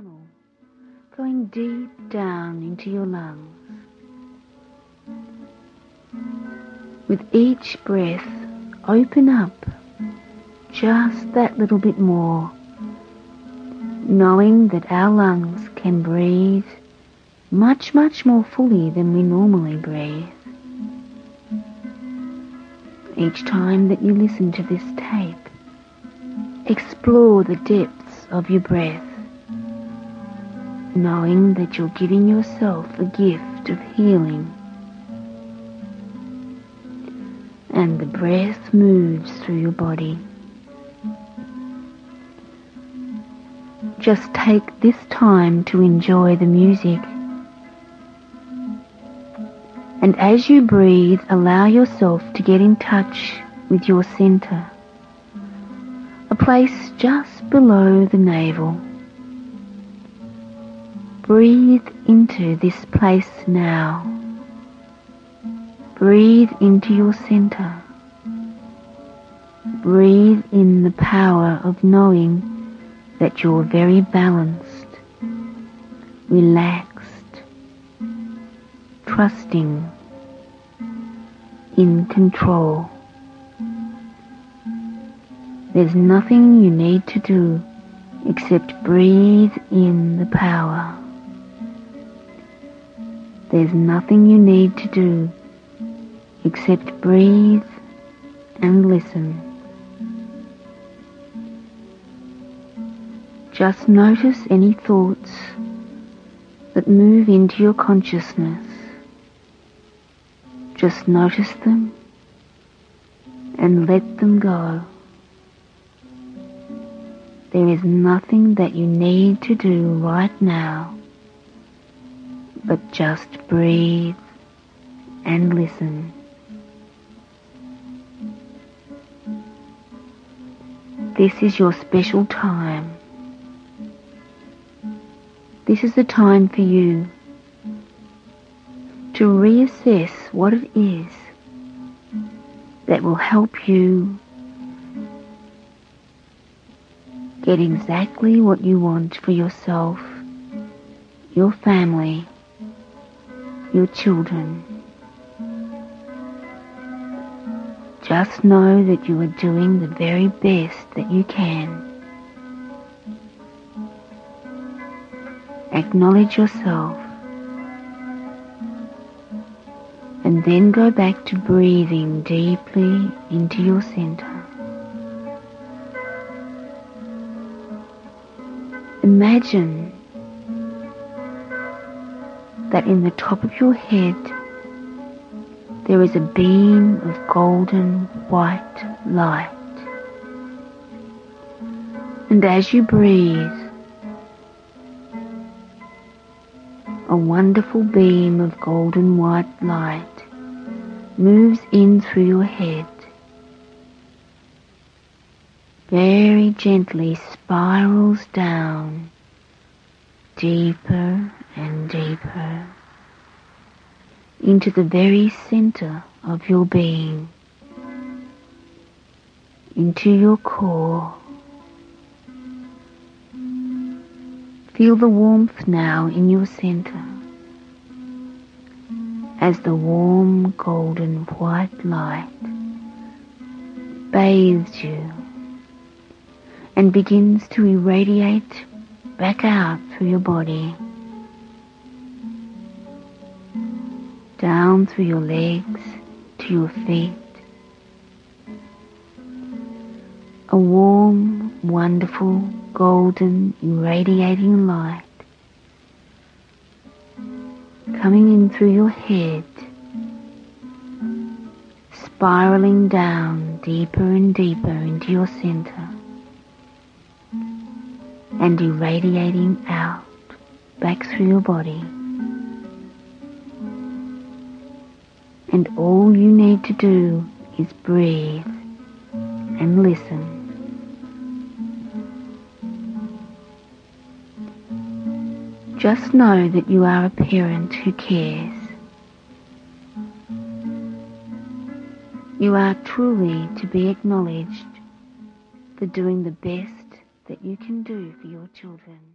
tunnel going deep down into your lungs. With each breath, open up just that little bit more, knowing that our lungs can breathe much, much more fully than we normally breathe. Each time that you listen to this tape, explore the depths of your breath, knowing that you're giving yourself a gift of healing. And the breath moves through your body. Just take this time to enjoy the music. And as you breathe, allow yourself to get in touch with your center, a place just below the navel. Breathe into this place now. Breathe into your center. Breathe in the power of knowing that you're very balanced, relaxed, trusting, in control. There's nothing you need to do except breathe in the power. There's nothing you need to do except breathe and listen. Just notice any thoughts that move into your consciousness. Just notice them and let them go. There is nothing that you need to do right now but just breathe and listen. This is your special time. This is the time for you to reassess what it is that will help you get exactly what you want for yourself, your family, your children. Just know that you are doing the very best that you can. Acknowledge yourself. And then go back to breathing deeply into your center. Imagine that in the top of your head there is a beam of golden white light. And as you breathe, a wonderful beam of golden white light moves in through your head, very gently spirals down deeper and deeper into the very center of your being, into your core. Feel the warmth now in your center as the warm golden white light bathes you and begins to irradiate back out through your body, down through your legs to your feet. A warm, wonderful, golden, irradiating light coming in through your head, spiraling down deeper and deeper into your center and irradiating out back through your body. And all you need to do is breathe and listen. Just know that you are a parent who cares. You are truly to be acknowledged for doing the best that you can do for your children.